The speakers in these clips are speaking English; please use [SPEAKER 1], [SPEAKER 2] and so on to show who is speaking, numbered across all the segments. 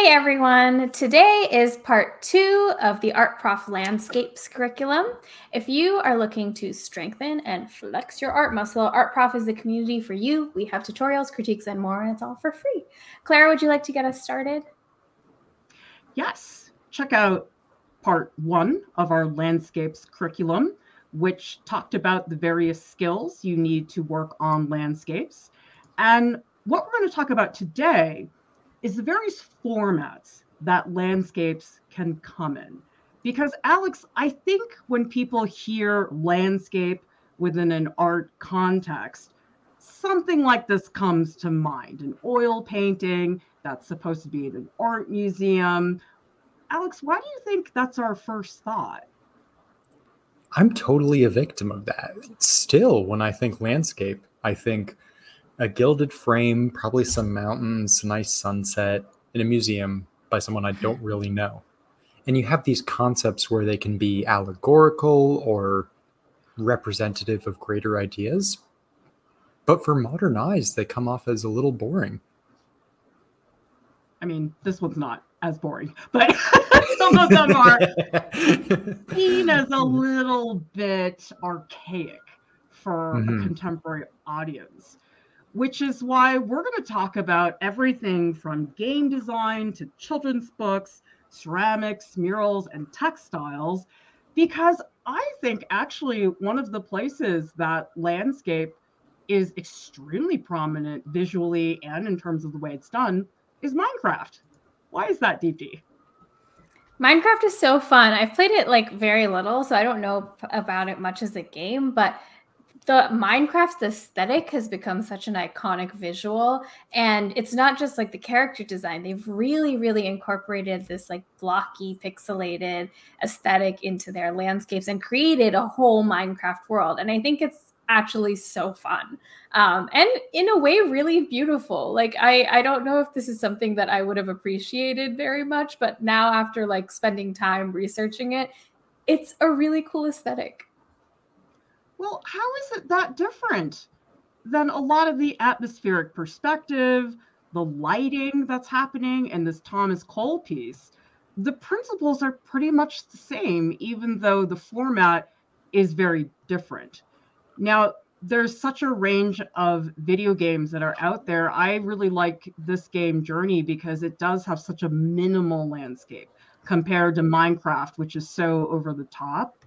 [SPEAKER 1] Hey everyone! Today is part two of the Art Prof Landscapes curriculum. If you are looking to strengthen and flex your art muscle, Art Prof is the community for you. We have tutorials, critiques, and more, and it's all for free. Clara, would you like to get us started?
[SPEAKER 2] Yes. Check out part one of our landscapes curriculum, which talked about the various skills you need to work on landscapes. And what we're going to talk about today is the various formats that landscapes can come in. Because, Alex, I think when people hear landscape within an art context, something like this comes to mind an oil painting that's supposed to be in an art museum. Alex, why do you think that's our first thought?
[SPEAKER 3] I'm totally a victim of that. Still, when I think landscape, I think a gilded frame, probably some mountains, a nice sunset in a museum by someone I don't really know. And you have these concepts where they can be allegorical or representative of greater ideas. But for modern eyes, they come off as a little boring.
[SPEAKER 2] I mean, this one's not as boring, but some of them are seen as a little bit archaic for mm-hmm. a contemporary audience which is why we're going to talk about everything from game design to children's books, ceramics, murals, and textiles, because I think actually one of the places that landscape is extremely prominent visually and in terms of the way it's done is Minecraft. Why is that, DP?
[SPEAKER 1] Minecraft is so fun. I've played it like very little, so I don't know about it much as a game, but the Minecraft aesthetic has become such an iconic visual. And it's not just like the character design, they've really, really incorporated this like blocky, pixelated aesthetic into their landscapes and created a whole Minecraft world. And I think it's actually so fun um, and in a way really beautiful like I, I don't know if this is something that i would have appreciated very much but now after like spending time researching it it's a really cool aesthetic
[SPEAKER 2] well, how is it that different than a lot of the atmospheric perspective, the lighting that's happening in this Thomas Cole piece? The principles are pretty much the same, even though the format is very different. Now, there's such a range of video games that are out there. I really like this game Journey because it does have such a minimal landscape compared to Minecraft, which is so over the top.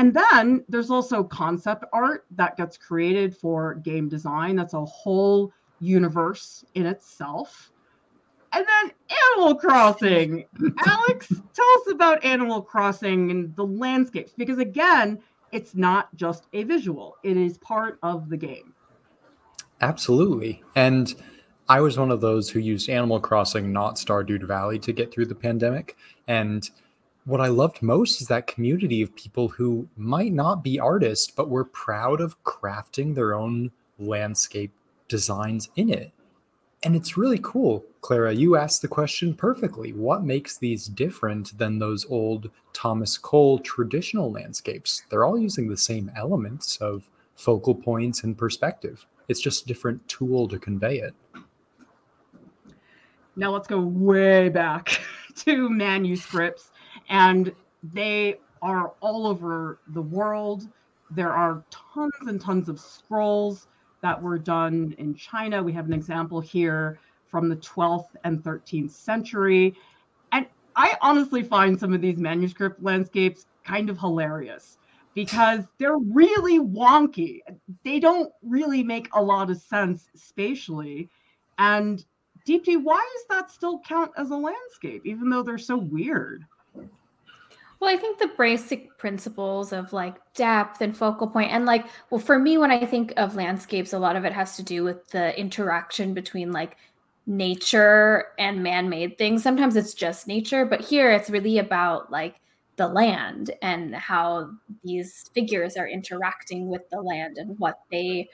[SPEAKER 2] And then there's also concept art that gets created for game design. That's a whole universe in itself. And then Animal Crossing. Alex, tell us about Animal Crossing and the landscapes, because again, it's not just a visual, it is part of the game.
[SPEAKER 3] Absolutely. And I was one of those who used Animal Crossing, not Stardew Valley, to get through the pandemic. And what I loved most is that community of people who might not be artists, but were proud of crafting their own landscape designs in it. And it's really cool. Clara, you asked the question perfectly. What makes these different than those old Thomas Cole traditional landscapes? They're all using the same elements of focal points and perspective. It's just a different tool to convey it.
[SPEAKER 2] Now let's go way back to manuscripts and they are all over the world. There are tons and tons of scrolls that were done in China. We have an example here from the 12th and 13th century. And I honestly find some of these manuscript landscapes kind of hilarious because they're really wonky. They don't really make a lot of sense spatially. And DP, why does that still count as a landscape, even though they're so weird?
[SPEAKER 1] Well, I think the basic principles of like depth and focal point, and like, well, for me, when I think of landscapes, a lot of it has to do with the interaction between like nature and man made things. Sometimes it's just nature, but here it's really about like the land and how these figures are interacting with the land and what they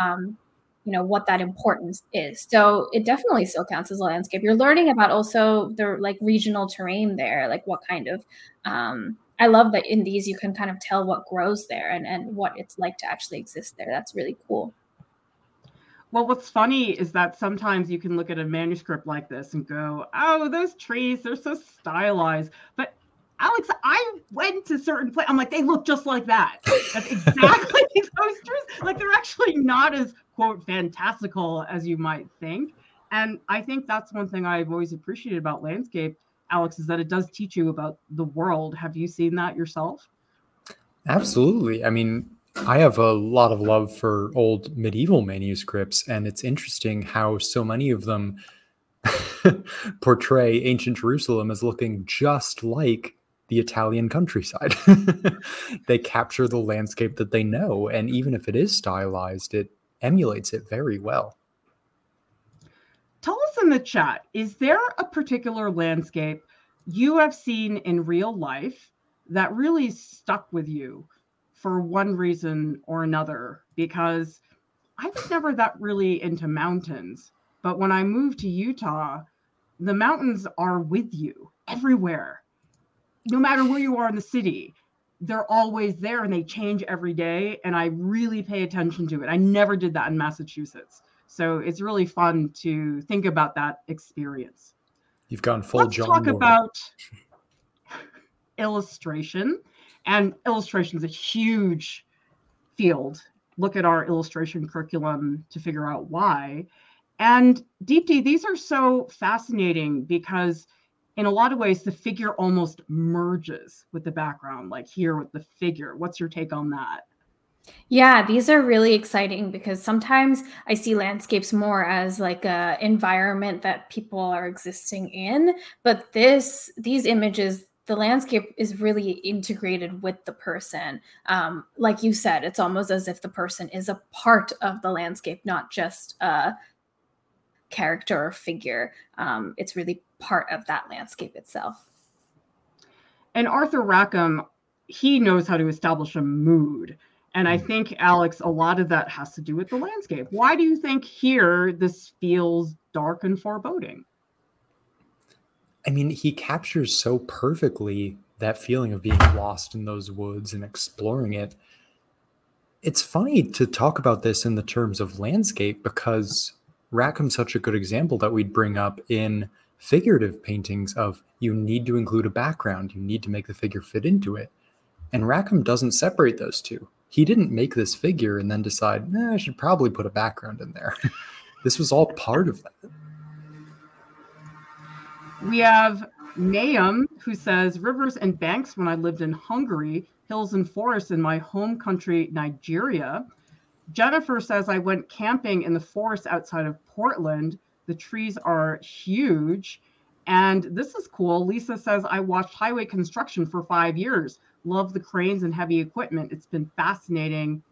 [SPEAKER 1] um, you know what that importance is so it definitely still counts as a landscape you're learning about also the like regional terrain there like what kind of um i love that in these you can kind of tell what grows there and and what it's like to actually exist there that's really cool
[SPEAKER 2] Well, what's funny is that sometimes you can look at a manuscript like this and go, oh, those trees, they're so stylized. But Alex, I went to certain places. I'm like, they look just like that. That's exactly those trees. Like they're actually not as quote fantastical as you might think. And I think that's one thing I've always appreciated about landscape, Alex, is that it does teach you about the world. Have you seen that yourself?
[SPEAKER 3] Absolutely. I mean, I have a lot of love for old medieval manuscripts, and it's interesting how so many of them portray ancient Jerusalem as looking just like the Italian countryside. they capture the landscape that they know, and even if it is stylized, it emulates it very well.
[SPEAKER 2] Tell us in the chat is there a particular landscape you have seen in real life that really stuck with you? for one reason or another because I was never that really into mountains. But when I moved to Utah, the mountains are with you everywhere. No matter where you are in the city, they're always there and they change every day. And I really pay attention to it. I never did that in Massachusetts. So it's really fun to think about that experience.
[SPEAKER 3] You've gone full
[SPEAKER 2] Let's
[SPEAKER 3] John
[SPEAKER 2] talk
[SPEAKER 3] Moore.
[SPEAKER 2] about illustration and illustration is a huge field. Look at our illustration curriculum to figure out why. And Deepti, these are so fascinating because in a lot of ways the figure almost merges with the background, like here with the figure. What's your take on that?
[SPEAKER 1] Yeah, these are really exciting because sometimes I see landscapes more as like a environment that people are existing in, but this these images the landscape is really integrated with the person. Um, like you said, it's almost as if the person is a part of the landscape, not just a character or figure. Um, it's really part of that landscape itself.
[SPEAKER 2] And Arthur Rackham, he knows how to establish a mood. And I hmm. think, Alex, a lot of that has to do with the landscape. Why do you think here this feels dark and foreboding?
[SPEAKER 3] I mean, he captures so perfectly that feeling of being lost in those woods and exploring it. It's funny to talk about this in the terms of landscape because Rackham's such a good example that we'd bring up in figurative paintings of you need to include a background, you need to make the figure fit into it. And Rackham doesn't separate those two. He didn't make this figure and then decide, eh, I should probably put a background in there. this was all part of that.
[SPEAKER 2] We have Nahum, who says, Rivers and banks when I lived in Hungary, hills and forests in my home country, Nigeria. Jennifer says, I went camping in the forest outside of Portland. The trees are huge. And this is cool. Lisa says, I watched highway construction for five years. Love the cranes and heavy equipment. It's been fascinating.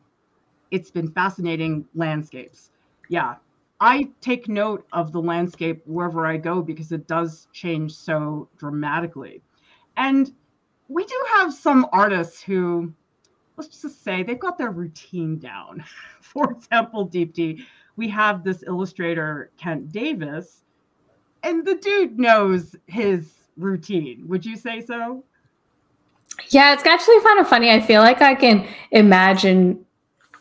[SPEAKER 2] It's been fascinating landscapes. Yeah, I take note of the landscape wherever I go because it does change so dramatically. And we do have some artists who, let's just say, they've got their routine down. For example, Deepti, we have this illustrator, Kent Davis, and the dude knows his routine. Would you say so?
[SPEAKER 1] Yeah, it's actually kind of funny. I feel like I can imagine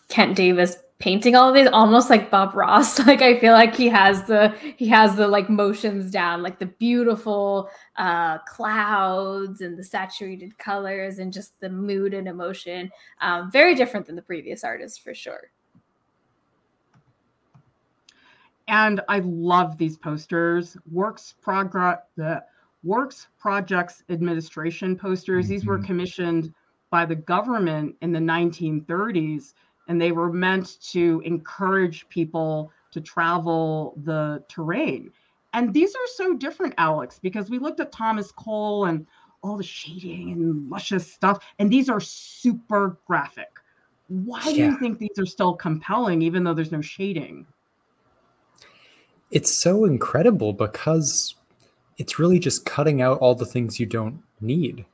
[SPEAKER 1] Kent Davis painting all of these almost like Bob Ross. Like I feel like he has the he has the like motions down, like the beautiful uh clouds and the saturated colors and just the mood and emotion. Um, very different than the previous artist for sure.
[SPEAKER 2] And I love these posters. Works progress the Works Projects Administration posters. Mm-hmm. These were mm-hmm. commissioned by the government in the 1930s and they were meant to encourage people to travel the terrain. And these are so different, Alex, because we looked at Thomas Cole and all the shading and luscious stuff, and these are super graphic. Why yeah. do you think these are still compelling, even though there's no shading?
[SPEAKER 3] It's so incredible because it's really just cutting out all the things you don't need,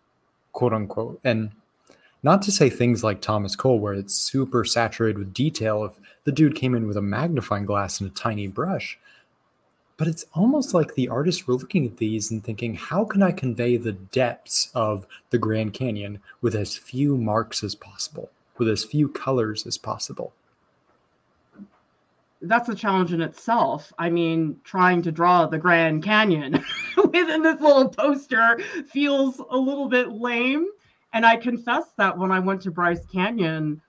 [SPEAKER 3] quote unquote. And not to say things like Thomas Cole, where it's super saturated with detail if the dude came in with a magnifying glass and a tiny brush. But it's almost like the artists were looking at these and thinking, how can I convey the depths of the Grand Canyon with as few marks as possible, with as few colors as possible?
[SPEAKER 2] That's a challenge in itself. I mean, trying to draw the Grand Canyon within this little poster feels a little bit lame. And I confess that when I went to Bryce Canyon,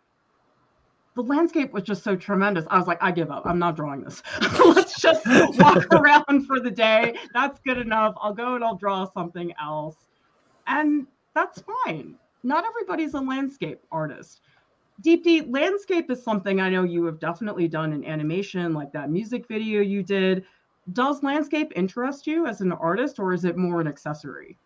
[SPEAKER 2] the landscape was just so tremendous. I was like, I give up. I'm not drawing this. Let's just walk around for the day. That's good enough. I'll go and I'll draw something else. And that's fine. Not everybody's a landscape artist. Deepti, landscape is something I know you have definitely done in animation, like that music video you did. Does landscape interest you as an artist, or is it more an accessory?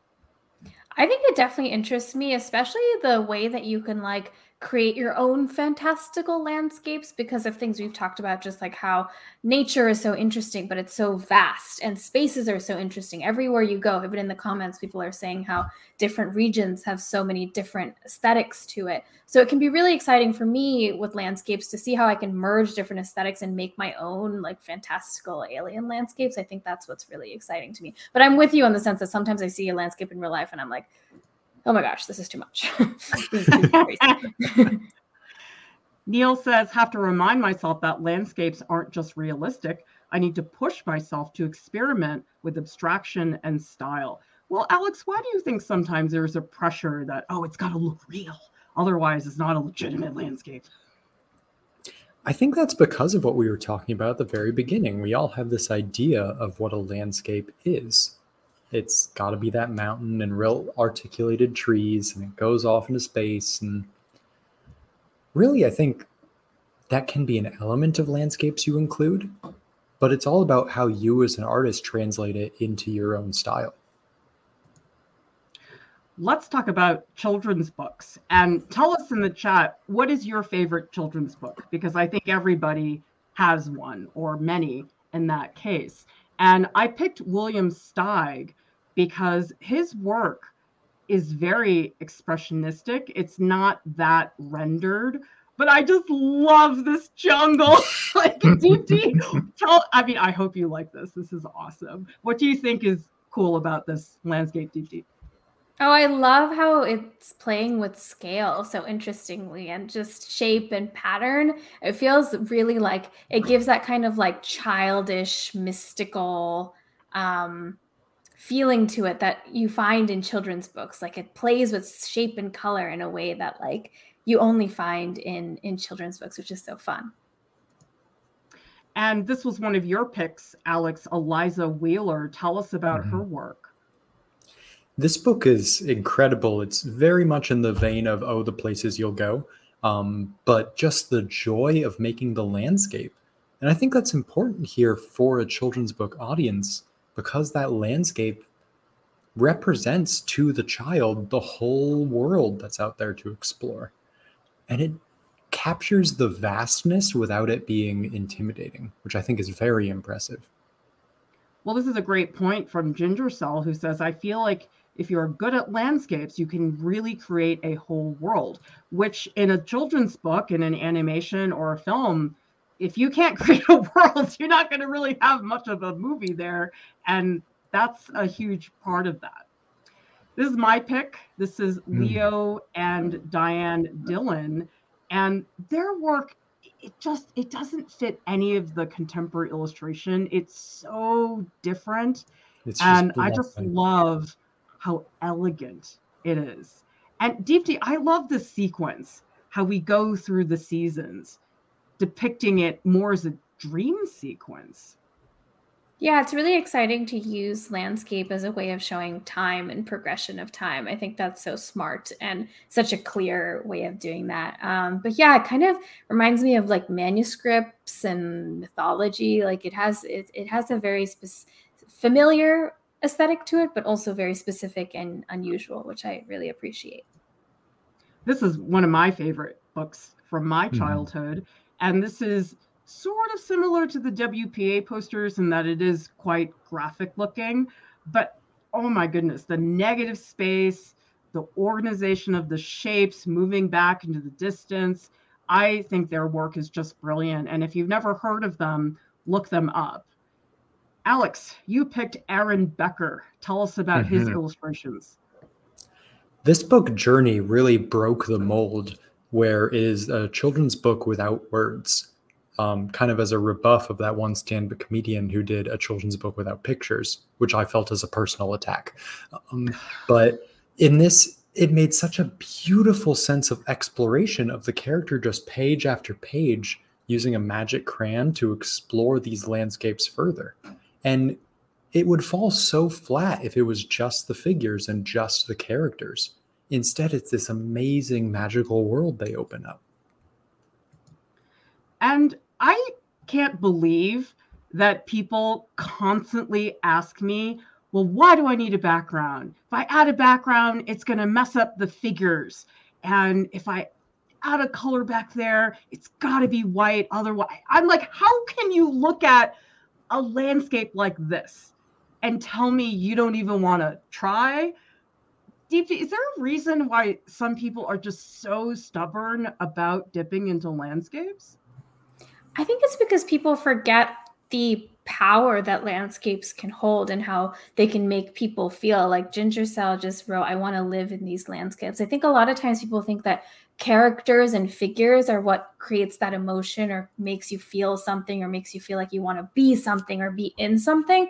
[SPEAKER 1] I think it definitely interests me, especially the way that you can like create your own fantastical landscapes because of things we've talked about just like how nature is so interesting but it's so vast and spaces are so interesting. Everywhere you go even in the comments people are saying how different regions have so many different aesthetics to it. So it can be really exciting for me with landscapes to see how i can merge different aesthetics and make my own like fantastical alien landscapes. I think that's what's really exciting to me. But i'm with you in the sense that sometimes i see a landscape in real life and i'm like oh my gosh, this is too much. is too
[SPEAKER 2] Neil says, have to remind myself that landscapes aren't just realistic. I need to push myself to experiment with abstraction and style. Well, Alex, why do you think sometimes there's a pressure that, oh, it's got to look real? Otherwise, it's not a legitimate landscape.
[SPEAKER 3] I think that's because of what we were talking about at the very beginning. We all have this idea of what a landscape is. It's got to be that mountain and real articulated trees, and it goes off into space. And really, I think that can be an element of landscapes you include, but it's all about how you as an artist translate it into your own style.
[SPEAKER 2] Let's talk about children's books and tell us in the chat what is your favorite children's book? Because I think everybody has one or many in that case. And I picked William Steig because his work is very expressionistic. It's not that rendered, but I just love this jungle. like deep, deep. Tell, I mean, I hope you like this. This is awesome. What do you think is cool about this landscape, deep, deep?
[SPEAKER 1] Oh, I love how it's playing with scale so interestingly and just shape and pattern. It feels really like it gives that kind of like childish, mystical um feeling to it that you find in children's books like it plays with shape and color in a way that like you only find in in children's books which is so fun.
[SPEAKER 2] And this was one of your picks alex. Eliza wheeler tell us about mm-hmm. her work.
[SPEAKER 3] This book is incredible. It's very much in the vein of oh the places you'll go um, but just the joy of making the landscape. And i think that's important here for a children's book audience because that landscape represents to the child the whole world that's out there to explore. And it captures the vastness without it being intimidating, which I think is very impressive.
[SPEAKER 2] Well, this is a great point from Ginger Cell, who says, I feel like if you're good at landscapes, you can really create a whole world, which in a children's book, in an animation or a film, if you can't create a world, you're not going to really have much of a movie there. And that's a huge part of that. This is my pick. This is hmm. Leo and Diane Dillon. And their work, it just it doesn't fit any of the contemporary illustration. It's so different. It's and I just love how elegant it is. And Deepti, I love this sequence, how we go through the seasons depicting it more as a dream sequence.
[SPEAKER 1] Yeah, it's really exciting to use landscape as a way of showing time and progression of time. I think that's so smart and such a clear way of doing that. Um, but yeah, it kind of reminds me of like manuscripts and mythology. Like it has it, it has a very spe- familiar aesthetic to it, but also very specific and unusual, which I really appreciate.
[SPEAKER 2] This is one of my favorite books from my mm-hmm. And this is sort of similar to the WPA posters in that it is quite graphic looking. But oh my goodness, the negative space, the organization of the shapes moving back into the distance. I think their work is just brilliant. And if you've never heard of them, look them up. Alex, you picked Aaron Becker. Tell us about mm-hmm. his illustrations.
[SPEAKER 3] This book, Journey, really broke the mold where is a children's book without words. um, kind of as a rebuff of that one stand-up comedian who did a children's book without pictures, which I felt as a personal attack. Um, but in this, it made such a beautiful sense of exploration of the character, just page after page, using a magic crayon to explore these landscapes further. And it would fall so flat if it was just the figures and just the characters. Instead, it's this amazing magical world they open up.
[SPEAKER 2] And I can't believe that people constantly ask me, well, why do I need a background? If I add a background, it's going to mess up the figures. And if I add a color back there, it's got to be white. Otherwise, I'm like, how can you look at a landscape like this and tell me you don't even want to try? Deepti, is there a reason why some people are just so stubborn about dipping into landscapes?
[SPEAKER 1] I think it's because people forget the power that landscapes can hold and how they can make people feel. Like Ginger Cell just wrote, I want to live in these landscapes. I think a lot of times people think that characters and figures are what creates that emotion or makes you feel something or makes you feel like you want to be something or be in something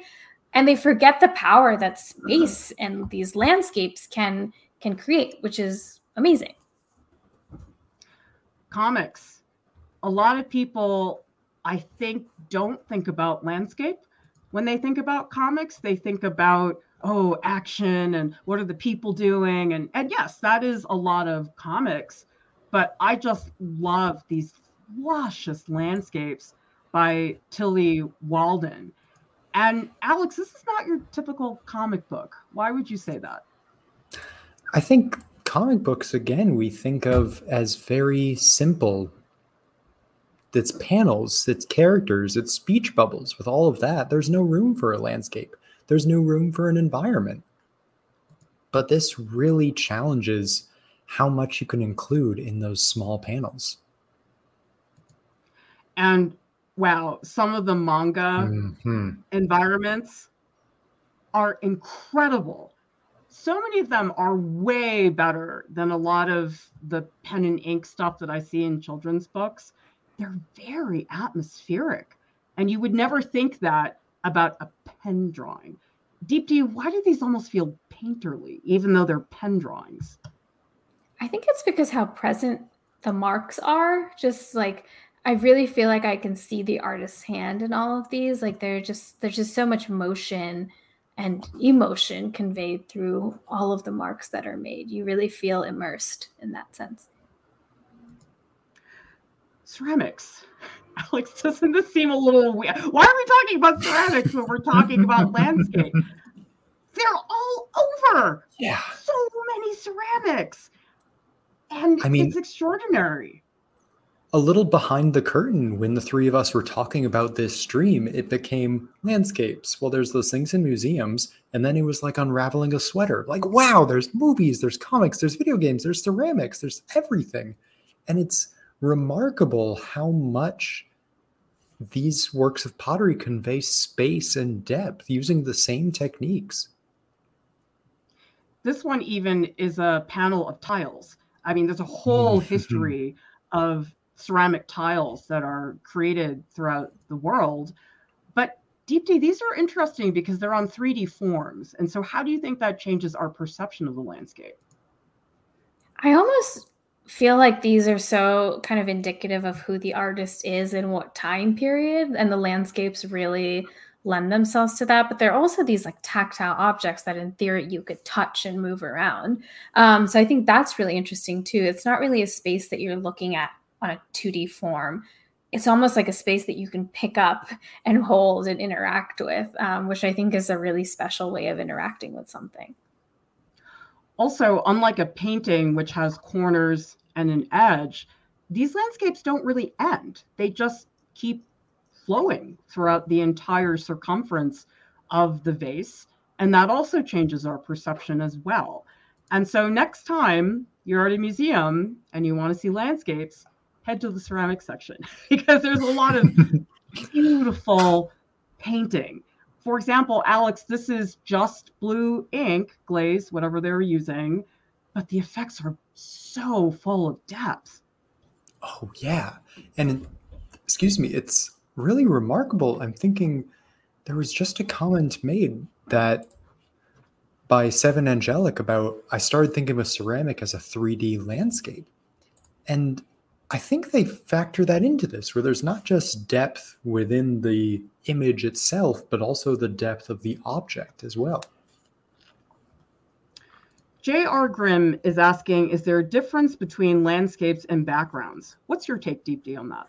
[SPEAKER 1] and they forget the power that mm-hmm. space and these landscapes can can create which is amazing.
[SPEAKER 2] Comics. A lot of people i think don't think about landscape. When they think about comics they think about oh action and what are the people doing? And and yes that is a lot of comics but i just love these luscious landscapes by Tillie Walden and Alex, this is not your typical comic book. Why would you say that?
[SPEAKER 3] I think comic books, again, we think of as very simple. It's panels, it's characters, it's speech bubbles. With all of that, there's no room for a landscape, there's no room for an environment. But this really challenges how much you can include in those small panels.
[SPEAKER 2] And wow, some of the manga mm-hmm. environments are incredible. So many of them are way better than a lot of the pen and ink stuff that I see in children's books. They're very atmospheric. And you would never think that about a pen drawing. Deepti, why do these almost feel painterly, even though they're pen drawings?
[SPEAKER 1] I think it's because how present the marks are. Just like I really feel like I can see the artist's hand in all of these. Like they're just there's just so much motion and emotion conveyed through all of the marks that are made. You really feel immersed in that sense.
[SPEAKER 2] Ceramics. Alex, doesn't this seem a little weird? Why are we talking about ceramics when we're talking about landscape? They're all over.
[SPEAKER 3] Yeah.
[SPEAKER 2] So many ceramics. And I mean, it's extraordinary
[SPEAKER 3] a little behind the curtain when the three of us were talking about this stream it became landscapes. Well there's those things in museums and then it was like unraveling a sweater. Like wow there's movies there's comics there's video games there's ceramics there's everything. And it's remarkable how much these works of pottery convey space and depth using the same techniques.
[SPEAKER 2] This one even is a panel of tiles. I mean there's a whole history of ceramic tiles that are created throughout the world. But Deepti, these are interesting because they're on 3D forms. And so, how do you think that changes our perception of the landscape?
[SPEAKER 1] I almost feel like these are so kind of indicative of who the artist is and what time period, and the landscapes really lend themselves to that but they're also these like tactile objects that in theory you could touch and move around um, so i think that's really interesting too it's not really a space that you're looking at on a 2D form, it's almost like a space that you can pick up and hold and interact with, um, which I think is a really special way of interacting with something.
[SPEAKER 2] Also, unlike a painting, which has corners and an edge, these landscapes don't really end. They just keep flowing throughout the entire circumference of the vase. And that also changes our perception as well. And so, next time you're at a museum and you want to see landscapes, head to the ceramic section because there's a lot of beautiful painting. For example, Alex, this is just blue ink glaze, whatever they're using, but the effects are so full of depth.
[SPEAKER 3] Oh, yeah. And excuse me, it's really remarkable. I'm thinking there was just a comment made that by Seven Angelic about I started thinking of ceramic as a 3D landscape. And I think they factor that into this, where there's not just depth within the image itself, but also the depth of the object as well.
[SPEAKER 2] J.R. Grimm is asking Is there a difference between landscapes and backgrounds? What's your take, Deepti, on that?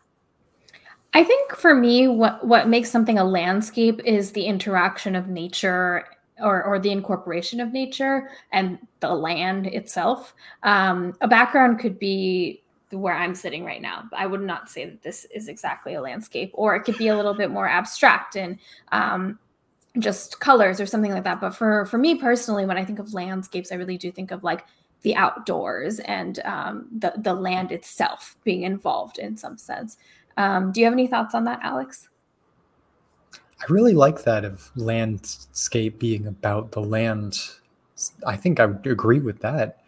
[SPEAKER 1] I think for me, what, what makes something a landscape is the interaction of nature or, or the incorporation of nature and the land itself. Um, a background could be where I'm sitting right now. I would not say that this is exactly a landscape, or it could be a little bit more abstract and um, just colors or something like that. But for for me personally, when I think of landscapes, I really do think of like the outdoors and um, the the land itself being involved in some sense. Um, do you have any thoughts on that, Alex?
[SPEAKER 3] I really like that of landscape being about the land. I think I would agree with that.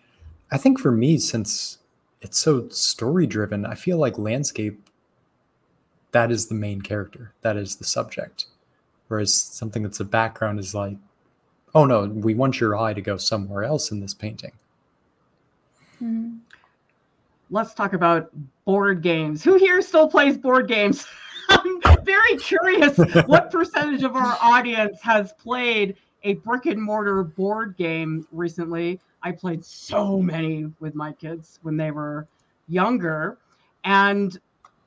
[SPEAKER 3] I think for me, since it's so story driven, I feel like landscape that is the main character, that is the subject. Whereas something that's a background is like, oh no, we want your eye to go somewhere else in this painting.
[SPEAKER 2] Mm-hmm. Let's talk about board games. Who here still plays board games? I'm very curious what percentage of our audience has played a brick and mortar board game recently. I played so many with my kids when they were younger. And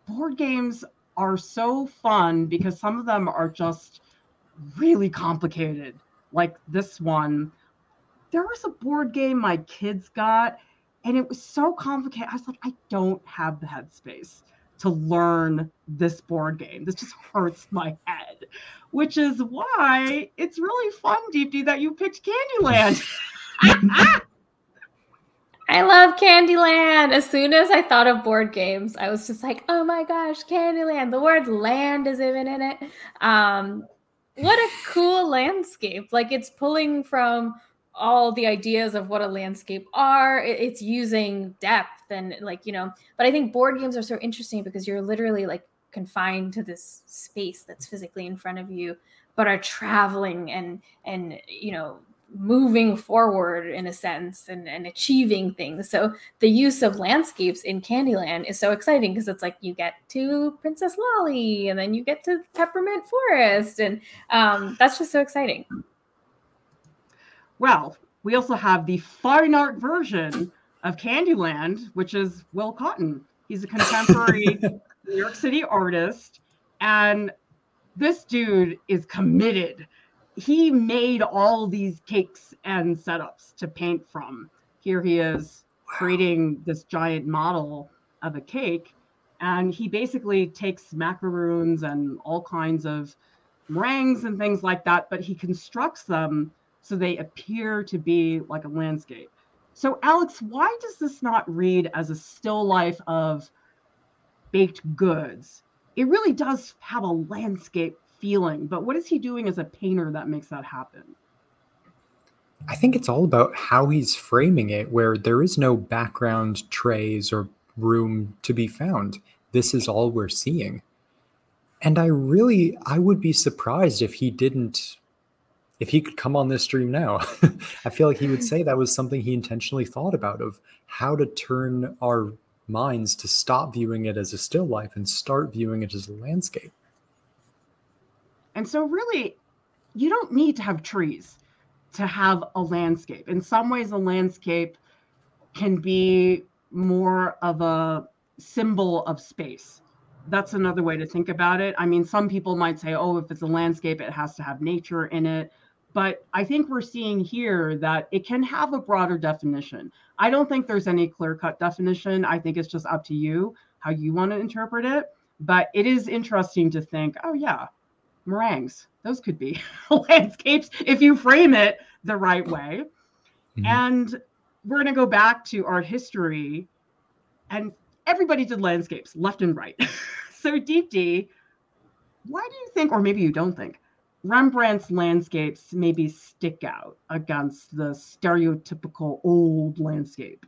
[SPEAKER 2] board games are so fun because some of them are just really complicated. Like this one, there was a board game my kids got, and it was so complicated. I was like, I don't have the headspace to learn this board game. This just hurts my head, which is why it's really fun, Deepti, that you picked Candyland.
[SPEAKER 1] I love Candyland. As soon as I thought of board games, I was just like, oh my gosh, Candyland. The word land is even in it. Um, what a cool landscape. Like it's pulling from all the ideas of what a landscape are. It's using depth and like, you know, but I think board games are so interesting because you're literally like confined to this space that's physically in front of you, but are traveling and and you know, moving forward in a sense and, and achieving things. So the use of landscapes in Candyland is so exciting because it's like you get to Princess Lolly and then you get to Peppermint Forest. And um, that's just so exciting.
[SPEAKER 2] Well, we also have the fine art version of Candyland, which is Will Cotton. He's a contemporary New York City artist. And this dude is committed. He made all these cakes and setups to paint from. Here he is creating this giant model of a cake. And he basically takes macaroons and all kinds of meringues and things like that, but he constructs them so they appear to be like a landscape. So, Alex, why does this not read as a still life of baked goods? It really does have a landscape feeling, but what is he doing as a painter that makes that happen?
[SPEAKER 3] I think it's all about how he's framing it, where there is no background trays or room to be found. This is all we're seeing. And I really, I would be surprised if he didn't if he could come on this stream now, I feel like he would say that was something he intentionally thought about of how to turn our minds to stop viewing it as a still life and start viewing it as a landscape.
[SPEAKER 2] And so really you don't need to have trees to have a landscape. In some ways a landscape can be more of a symbol of space. That's another way to think about it. I mean, some people might say, oh, if it's a landscape, it has to have nature in it. But I think we're seeing here that it can have a broader definition. I don't think there's any clear cut definition. I think it's just up to you how you want to interpret it. But it is interesting to think, oh, yeah, meringues, those could be landscapes if you frame it the right way. Mm-hmm. And we're going to go back to art history. And everybody did landscapes left and right. so, Deepti, why do you think, or maybe you don't think, Rembrandt's landscapes maybe stick out against the stereotypical old landscape.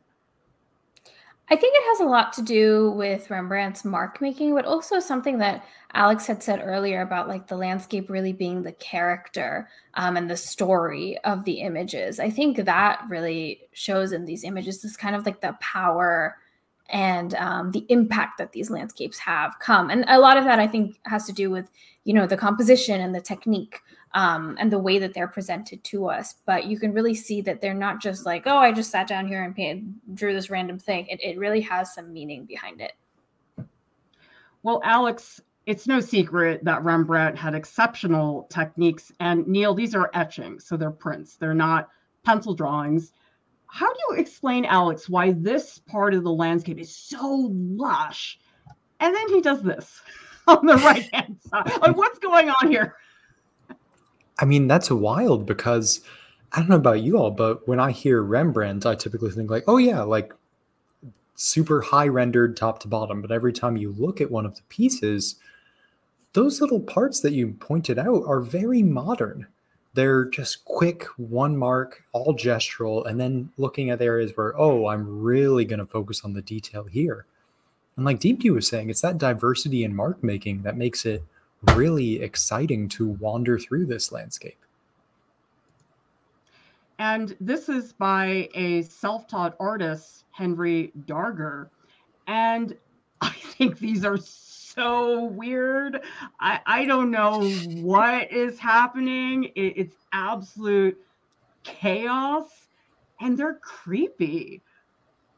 [SPEAKER 1] I think it has a lot to do with Rembrandt's mark making, but also something that Alex had said earlier about like the landscape really being the character um, and the story of the images. I think that really shows in these images this kind of like the power and um, the impact that these landscapes have come. And a lot of that I think has to do with you know the composition and the technique um, and the way that they're presented to us. But you can really see that they're not just like, oh, I just sat down here and painted, drew this random thing. It, it really has some meaning behind it.
[SPEAKER 2] Well, Alex, it's no secret that Rembrandt had exceptional techniques. And Neil, these are etchings, so they're prints, they're not pencil drawings. How do you explain, Alex, why this part of the landscape is so lush? And then he does this on the right hand side. Like, what's going on here?
[SPEAKER 3] I mean, that's wild because I don't know about you all, but when I hear Rembrandt, I typically think like, oh yeah, like super high rendered top to bottom. But every time you look at one of the pieces, those little parts that you pointed out are very modern. They're just quick, one mark, all gestural, and then looking at areas where, oh, I'm really going to focus on the detail here. And like Deepti was saying, it's that diversity in mark making that makes it really exciting to wander through this landscape.
[SPEAKER 2] And this is by a self taught artist, Henry Darger. And I think these are so weird. I, I don't know what is happening. It, it's absolute chaos and they're creepy.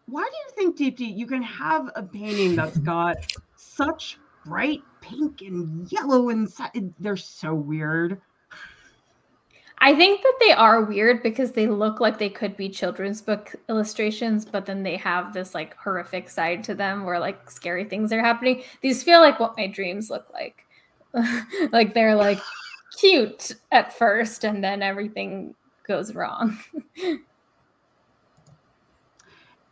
[SPEAKER 2] Why do you think, Deepti, you can have a painting that's got such bright pink and yellow inside. they're so weird.
[SPEAKER 1] I think that they are weird because they look like they could be children's book illustrations, but then they have this like horrific side to them where like scary things are happening. These feel like what my dreams look like. like they're like cute at first and then everything goes wrong.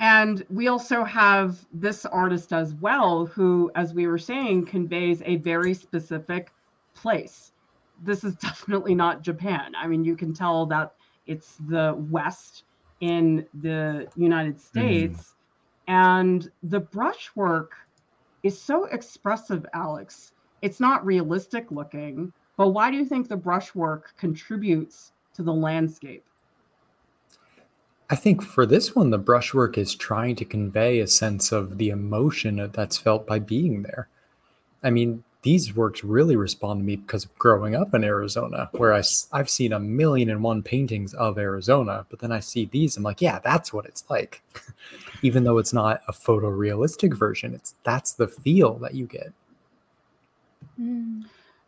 [SPEAKER 2] And we also have this artist as well, who, as we were saying, conveys a very specific place. This is definitely not Japan. I mean, you can tell that it's the West in the United mm. States. Mm. And the brushwork is so expressive, Alex. It's not realistic looking, but why do you think the brushwork contributes to the landscape?
[SPEAKER 3] I think for this one, the brushwork is trying to convey a sense of the emotion that's felt by being there. I mean, these works really respond to me because of growing up in Arizona, where I, I've seen a million and one paintings of Arizona, but then I see these, I'm like, yeah, that's what it's like. Even though it's not a photorealistic version, it's that's the feel that you get.
[SPEAKER 2] Mm.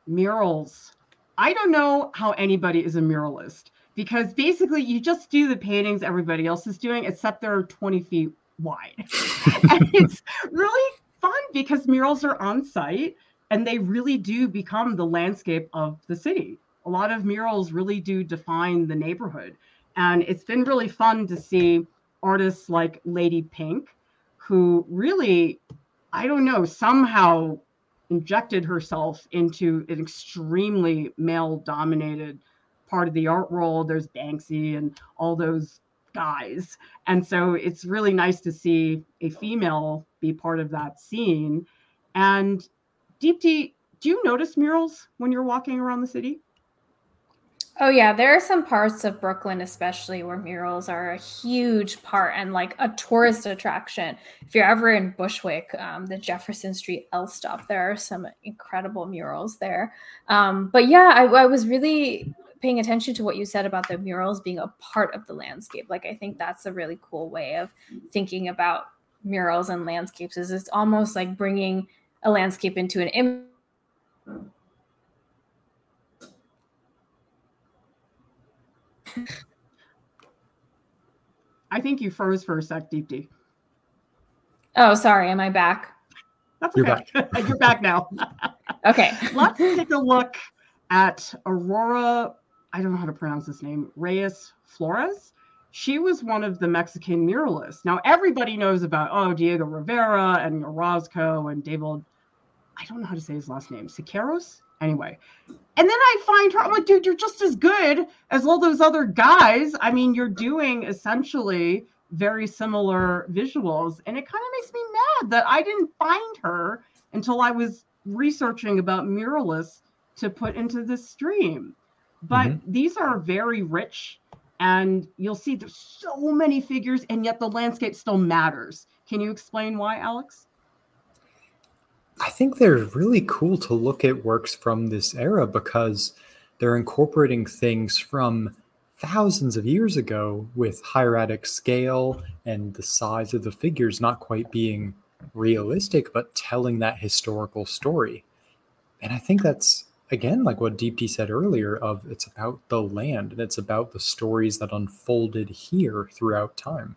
[SPEAKER 2] Murals. I don't know how anybody is a muralist because basically you just do the paintings everybody else is doing, except they're 20 feet wide. and it's really fun because murals are on site and they really do become the landscape of the city. A lot of murals really do define the neighborhood. And it's been really fun to see artists like Lady Pink, who really, I don't know, somehow injected herself into an extremely male dominated part of the art world. There's Banksy and all those guys. And so it's really nice to see a female be part of that scene. And Deepti, do you notice murals when you're walking around the city?
[SPEAKER 1] Oh yeah, there are some parts of Brooklyn especially where murals are a huge part and like a tourist attraction. If you're ever in Bushwick, um, the Jefferson Street L stop, there are some incredible murals there. Um, but yeah, I, I was really paying attention to what you said about the murals being a part of the landscape. Like I think that's a really cool way of thinking about murals and landscapes is it's almost like bringing a landscape into an image
[SPEAKER 2] I think you froze for a sec, Deepti.
[SPEAKER 1] Oh, sorry. Am I back?
[SPEAKER 2] That's okay. You're back, You're back now.
[SPEAKER 1] okay.
[SPEAKER 2] Let's take a look at Aurora I don't know how to pronounce this name, Reyes Flores. She was one of the Mexican muralists. Now everybody knows about oh Diego Rivera and Orozco and David. I don't know how to say his last name. Siqueiros. Anyway, and then I find her. I'm like, dude, you're just as good as all those other guys. I mean, you're doing essentially very similar visuals. And it kind of makes me mad that I didn't find her until I was researching about muralists to put into this stream. But mm-hmm. these are very rich, and you'll see there's so many figures, and yet the landscape still matters. Can you explain why, Alex?
[SPEAKER 3] I think they're really cool to look at works from this era because they're incorporating things from thousands of years ago with hieratic scale and the size of the figures not quite being realistic, but telling that historical story. And I think that's again like what Deepti said earlier of it's about the land and it's about the stories that unfolded here throughout time.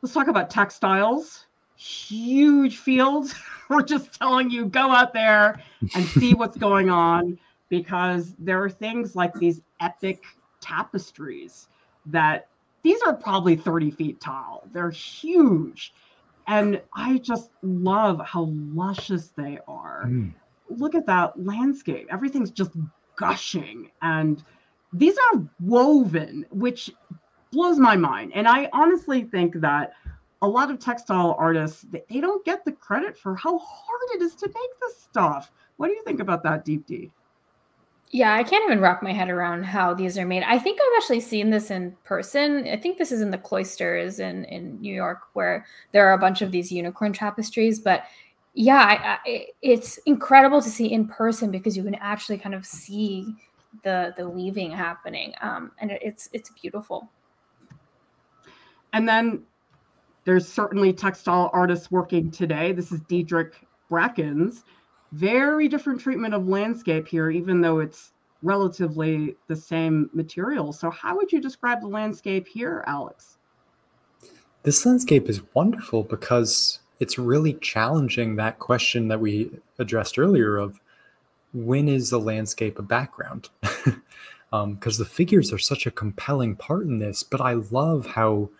[SPEAKER 2] Let's talk about textiles. Huge fields. We're just telling you go out there and see what's going on because there are things like these epic tapestries that these are probably 30 feet tall. They're huge. And I just love how luscious they are. Mm. Look at that landscape. Everything's just gushing. And these are woven, which blows my mind. And I honestly think that a lot of textile artists, they don't get the credit for how hard it is to make this stuff. What do you think about that, Deepti?
[SPEAKER 1] Yeah, I can't even wrap my head around how these are made. I think I've actually seen this in person. I think this is in the cloisters in in New York, where there are a bunch of these unicorn tapestries. But yeah, I, I, it's incredible to see in person because you can actually kind of see the the weaving happening, um, and it, it's it's beautiful.
[SPEAKER 2] And then there's certainly textile artists working today. This is Diedrick Brackens very different treatment of landscape here, even though it's relatively the same material. So, how would you describe the landscape here, Alex?
[SPEAKER 3] This landscape is wonderful because it's really challenging that question that we addressed earlier of when is the landscape a background? Because um, the figures are such a compelling part in this, but I love how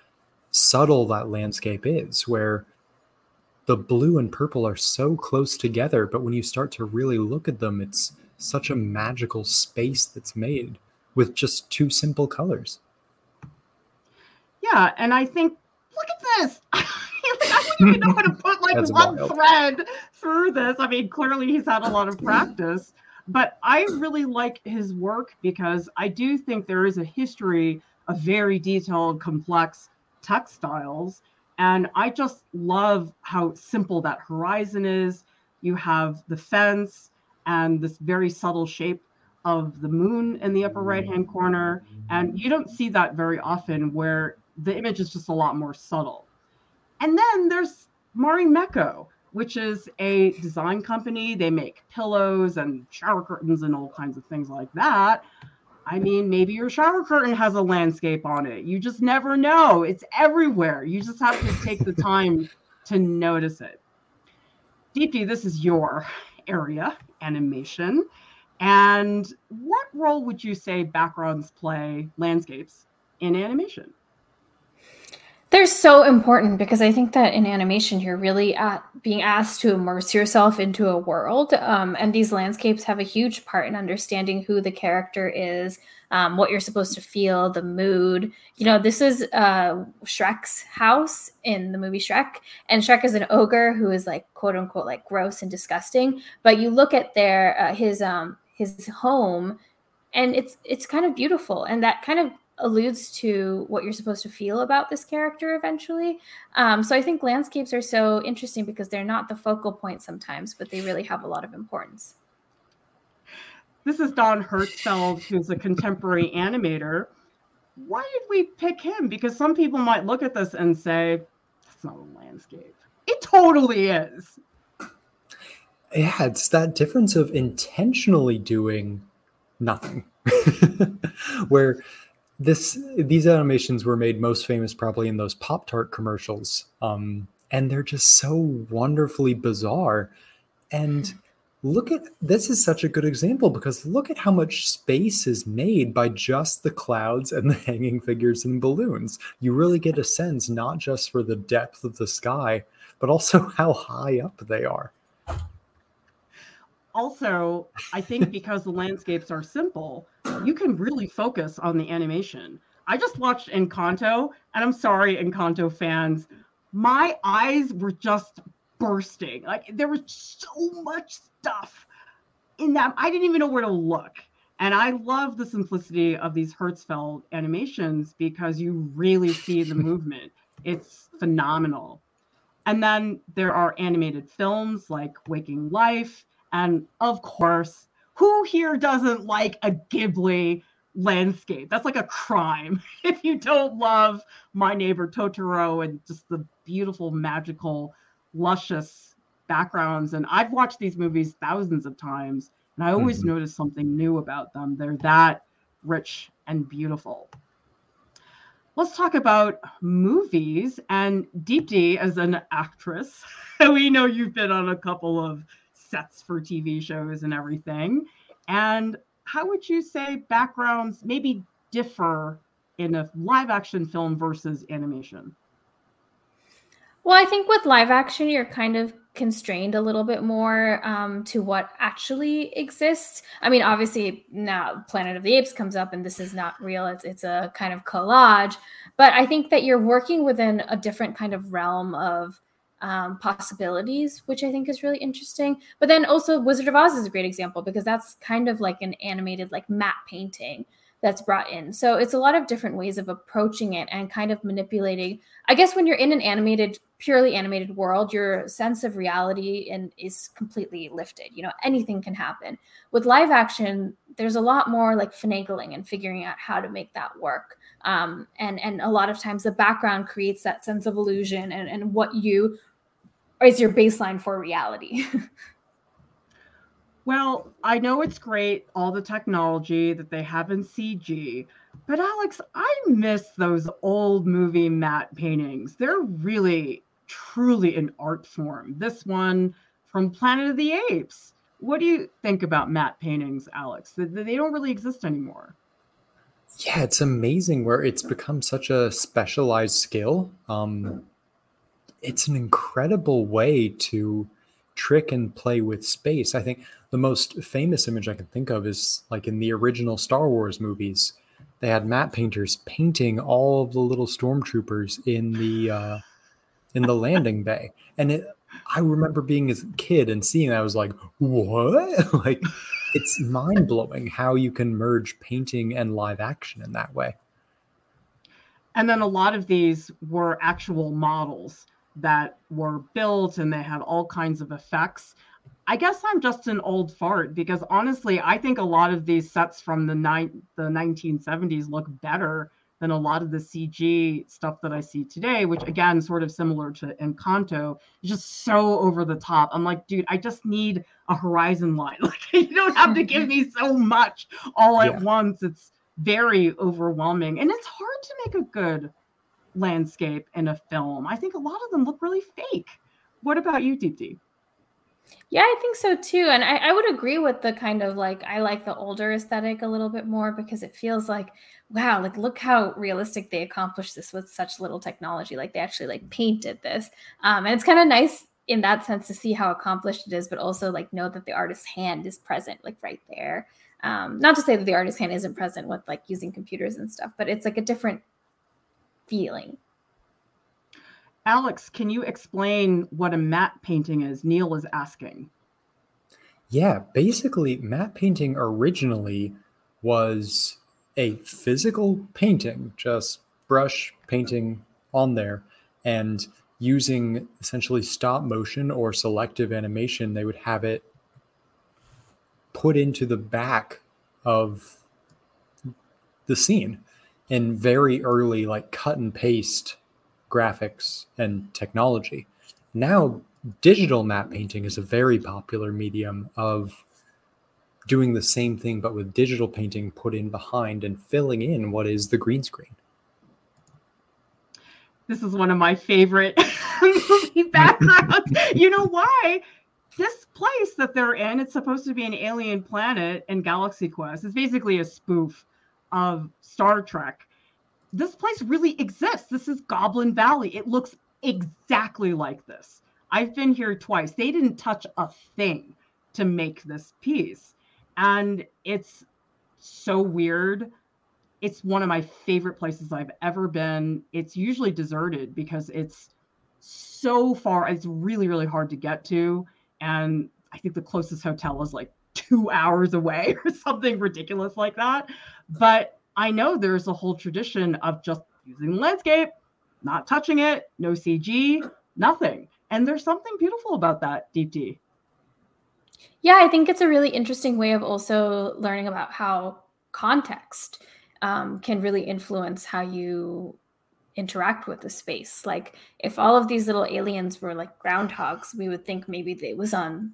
[SPEAKER 3] subtle that landscape is, where the blue and purple are so close together, but when you start to really look at them, it's such a magical space that's made with just two simple colors.
[SPEAKER 2] Yeah, and I think look at this. I wouldn't even know how to put like one wild. thread through this. I mean, clearly he's had a lot of practice, but I really like his work because I do think there is a history of very detailed, complex textiles and I just love how simple that horizon is. You have the fence and this very subtle shape of the moon in the upper right hand corner. And you don't see that very often where the image is just a lot more subtle. And then there's Marimekko, which is a design company. They make pillows and shower curtains and all kinds of things like that. I mean, maybe your shower curtain has a landscape on it. You just never know. It's everywhere. You just have to take the time to notice it. Deepti, this is your area, animation. And what role would you say backgrounds play landscapes in animation?
[SPEAKER 1] They're so important because I think that in animation, you're really at, being asked to immerse yourself into a world. Um, and these landscapes have a huge part in understanding who the character is, um, what you're supposed to feel, the mood. You know, this is uh, Shrek's house in the movie Shrek. And Shrek is an ogre who is like, quote unquote, like gross and disgusting. But you look at their, uh, his, um, his home and it's it's kind of beautiful and that kind of alludes to what you're supposed to feel about this character eventually. Um, so I think landscapes are so interesting because they're not the focal point sometimes, but they really have a lot of importance.
[SPEAKER 2] This is Don Hertzfeldt, who's a contemporary animator. Why did we pick him? Because some people might look at this and say, that's not a landscape. It totally is.
[SPEAKER 3] Yeah, it's that difference of intentionally doing nothing. Where this these animations were made most famous probably in those Pop Tart commercials, um, and they're just so wonderfully bizarre. And look at this is such a good example because look at how much space is made by just the clouds and the hanging figures and balloons. You really get a sense not just for the depth of the sky, but also how high up they are
[SPEAKER 2] also, I think because the landscapes are simple, you can really focus on the animation. I just watched Encanto, and I'm sorry, Encanto fans, my eyes were just bursting. Like there was so much stuff in that I didn't even know where to look. And I love the simplicity of these Hertzfeldt animations because you really see the movement. It's phenomenal. And then there are animated films like Waking Life. And of course, who here doesn't like a Ghibli landscape? That's like a crime if you don't love My Neighbor Totoro and just the beautiful, magical, luscious backgrounds. And I've watched these movies thousands of times and I always mm-hmm. notice something new about them. They're that rich and beautiful. Let's talk about movies and Deepti as an actress. we know you've been on a couple of sets for TV shows and everything. And how would you say backgrounds maybe differ in a live action film versus animation?
[SPEAKER 1] Well, I think with live action, you're kind of constrained a little bit more um, to what actually exists. I mean, obviously now Planet of the Apes comes up, and this is not real. It's it's a kind of collage, but I think that you're working within a different kind of realm of um, possibilities, which I think is really interesting. But then also Wizard of Oz is a great example because that's kind of like an animated like matte painting that's brought in. So it's a lot of different ways of approaching it and kind of manipulating. I guess when you're in an animated, purely animated world, your sense of reality and is completely lifted. You know, anything can happen. With live action, there's a lot more like finagling and figuring out how to make that work. Um, and and a lot of times the background creates that sense of illusion and, and what you is your baseline for reality.
[SPEAKER 2] Well, I know it's great, all the technology that they have in CG, but Alex, I miss those old movie matte paintings. They're really, truly an art form. This one from Planet of the Apes. What do you think about matte paintings, Alex? They don't really exist anymore.
[SPEAKER 3] Yeah, it's amazing where it's become such a specialized skill. Um, it's an incredible way to trick and play with space. I think the most famous image I can think of is like in the original Star Wars movies. They had matte painters painting all of the little stormtroopers in the uh, in the landing bay, and it. I remember being a kid and seeing that. I was like, "What?" like, it's mind blowing how you can merge painting and live action in that way.
[SPEAKER 2] And then a lot of these were actual models that were built and they had all kinds of effects. I guess I'm just an old fart because honestly, I think a lot of these sets from the ni- the 1970s look better than a lot of the CG stuff that I see today, which again, sort of similar to Encanto, is just so over the top. I'm like, dude, I just need a horizon line. Like you don't have to give me so much all at once. It's very overwhelming. And it's hard to make a good landscape in a film. I think a lot of them look really fake. What about you, Deepti?
[SPEAKER 1] Yeah, I think so too. And I, I, would agree with the kind of like, I like the older aesthetic a little bit more because it feels like, wow, like look how realistic they accomplished this with such little technology. Like they actually like painted this. Um, and it's kind of nice in that sense to see how accomplished it is, but also like know that the artist's hand is present, like right there. Um, not to say that the artist's hand isn't present with like using computers and stuff, but it's like a different feeling.
[SPEAKER 2] Alex, can you explain what a matte painting is? Neil is asking.
[SPEAKER 3] Yeah, basically, matte painting originally was a physical painting, just brush painting on there, and using essentially stop motion or selective animation, they would have it put into the back of the scene in very early like cut and paste graphics and technology. Now digital matte painting is a very popular medium of doing the same thing but with digital painting put in behind and filling in what is the green screen.
[SPEAKER 2] This is one of my favorite movie backgrounds. you know why? This place that they're in, it's supposed to be an alien planet in Galaxy Quest. It's basically a spoof of Star Trek. This place really exists. This is Goblin Valley. It looks exactly like this. I've been here twice. They didn't touch a thing to make this piece. And it's so weird it's one of my favorite places I've ever been. It's usually deserted because it's so far, it's really, really hard to get to. And I think the closest hotel is like two hours away or something ridiculous like that. But I know there's a whole tradition of just using the landscape, not touching it, no CG, nothing. And there's something beautiful about that, Deepti.
[SPEAKER 1] Yeah, I think it's a really interesting way of also learning about how context um, can really influence how you interact with the space. Like if all of these little aliens were like groundhogs, we would think maybe they was on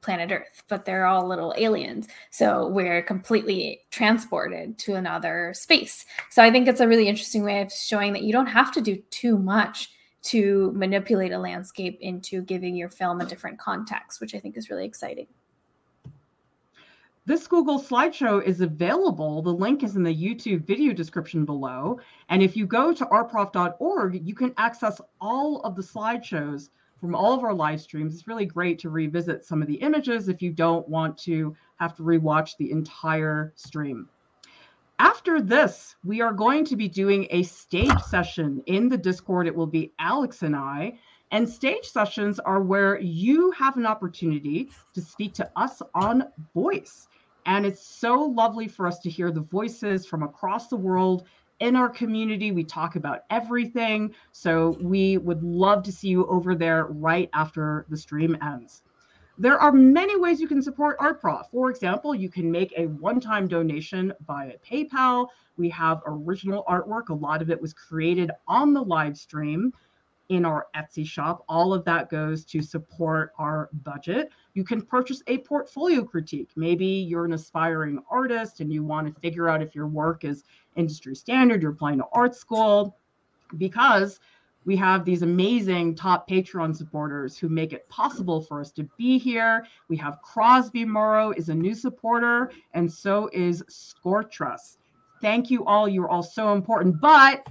[SPEAKER 1] planet Earth, but they're all little aliens. So we're completely transported to another space. So I think it's a really interesting way of showing that you don't have to do too much to manipulate a landscape into giving your film a different context, which I think is really exciting.
[SPEAKER 2] This Google slideshow is available. The link is in the YouTube video description below. And if you go to artprof.org, you can access all of the slideshows from all of our live streams. It's really great to revisit some of the images if you don't want to have to rewatch the entire stream. After this, we are going to be doing a stage session in the Discord. It will be Alex and I. And stage sessions are where you have an opportunity to speak to us on voice. And it's so lovely for us to hear the voices from across the world in our community. We talk about everything. So we would love to see you over there right after the stream ends. There are many ways you can support ArtProf. For example, you can make a one time donation via PayPal. We have original artwork. A lot of it was created on the live stream in our Etsy shop. All of that goes to support our budget. You can purchase a portfolio critique. Maybe you're an aspiring artist and you want to figure out if your work is industry standard, you're applying to art school, because we have these amazing top Patreon supporters who make it possible for us to be here. We have Crosby Morrow is a new supporter, and so is Scortrus. Thank you all. You're all so important, but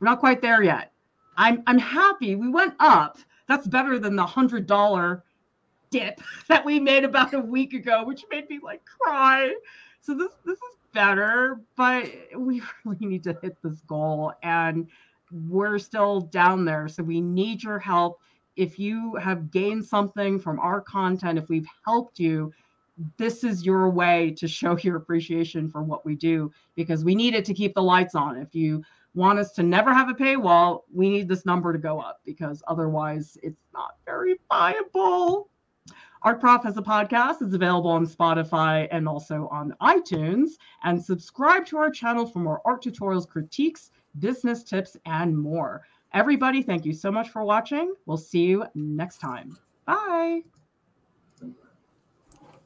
[SPEAKER 2] we're not quite there yet. I'm I'm happy we went up. That's better than the hundred dollar dip that we made about a week ago, which made me like cry. So this this is better, but we really need to hit this goal and we're still down there. So we need your help. If you have gained something from our content, if we've helped you, this is your way to show your appreciation for what we do because we need it to keep the lights on. If you want us to never have a paywall, we need this number to go up because otherwise it's not very viable. Art Prof has a podcast. It's available on Spotify and also on iTunes. And subscribe to our channel for more art tutorials, critiques, business tips, and more. Everybody, thank you so much for watching. We'll see you next time. Bye.